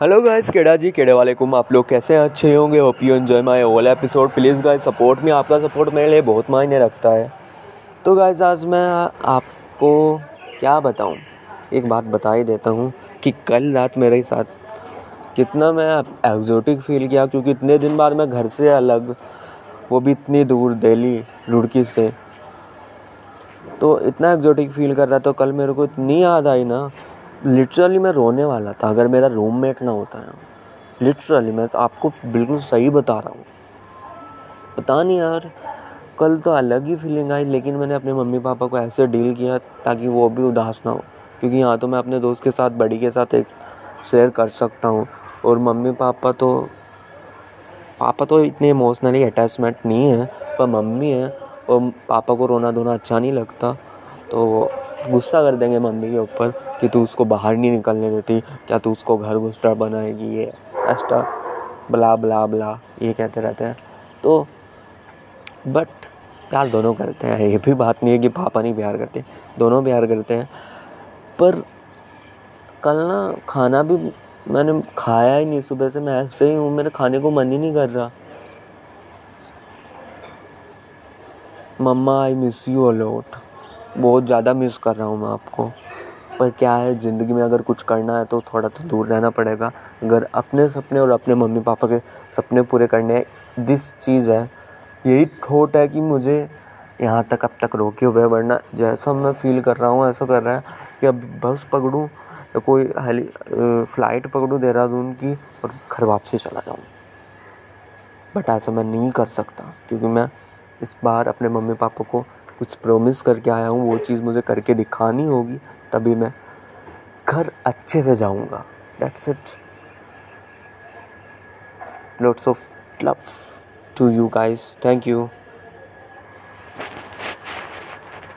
Hello guys केड़ा जी केड़े वाले कुम आप लोग कैसे हैं? अच्छे होंगे? Hope you enjoy my all episode please guys support में आपका सपोर्ट मेरे लिए बहुत मायने रखता है। तो गाइस आज मैं आपको क्या बताऊँ? एक बात बता ही देता हूँ कि कल रात मेरे साथ कितना मैं एग्जोटिक फील किया, क्योंकि इतने दिन बाद मैं घर से अलग, वो भी इतनी दूर, दिल्ली लुड़की से। तो इतना एग्जोटिक फील कर रहा था तो कल मेरे को इतनी याद आई ना लिटरली मैं रोने वाला था, अगर मेरा रूममेट ना होता है लिटरली मैं आपको बिल्कुल सही बता रहा हूँ। पता नहीं यार, कल तो अलग ही फीलिंग आई, लेकिन मैंने अपने मम्मी पापा को ऐसे डील किया ताकि वो भी उदास ना हो। क्योंकि यहाँ तो मैं अपने दोस्त के साथ, बड़ी के साथ एक शेयर कर सकता हूँ। और मम्मी पापा तो पापा तो इतने इमोशनली अटैचमेंट नहीं है, पर मम्मी है, और पापा को रोना धोना अच्छा नहीं लगता। तो गुस्सा कर देंगे मम्मी के ऊपर। कि तू उसको बाहर नहीं निकलने देती, क्या तू उसको घर घुसटा बनाएगी, ये एक्स्ट्रा बला बला बला, ये कहते रहते हैं। तो बट प्यार दोनों करते हैं, ये भी बात नहीं है कि पापा नहीं प्यार करते, दोनों प्यार करते हैं। पर, कल ना खाना भी मैंने खाया ही नहीं, सुबह से मैं ऐसे ही हूँ, मेरे खाने को मन ही नहीं कर रहा। मम्मा I miss you a lot बहुत ज़्यादा मिस कर रहा हूँ मैं आपको। पर क्या है, ज़िंदगी में अगर कुछ करना है तो थोड़ा तो दूर रहना पड़ेगा। अगर अपने सपने और अपने मम्मी पापा के सपने पूरे करने हैं दिस चीज़ है, यही थॉट है कि मुझे यहाँ तक, अब तक रोके हुए वरना जैसा मैं फील कर रहा हूँ, ऐसा कर रहा है कि अब बस पकड़ूँ या कोई हेली फ़्लाइट पकड़ूँ देहरादून की और घर वापसी चला जाऊँ। बट ऐसा मैं नहीं कर सकता, क्योंकि मैं इस बार अपने मम्मी पापा को कुछ प्रोमिस करके आया हूँ, वो चीज़ मुझे करके दिखानी होगी। तभी मैं घर अच्छे से जाऊँगा। That's it lots of love to you guys thank you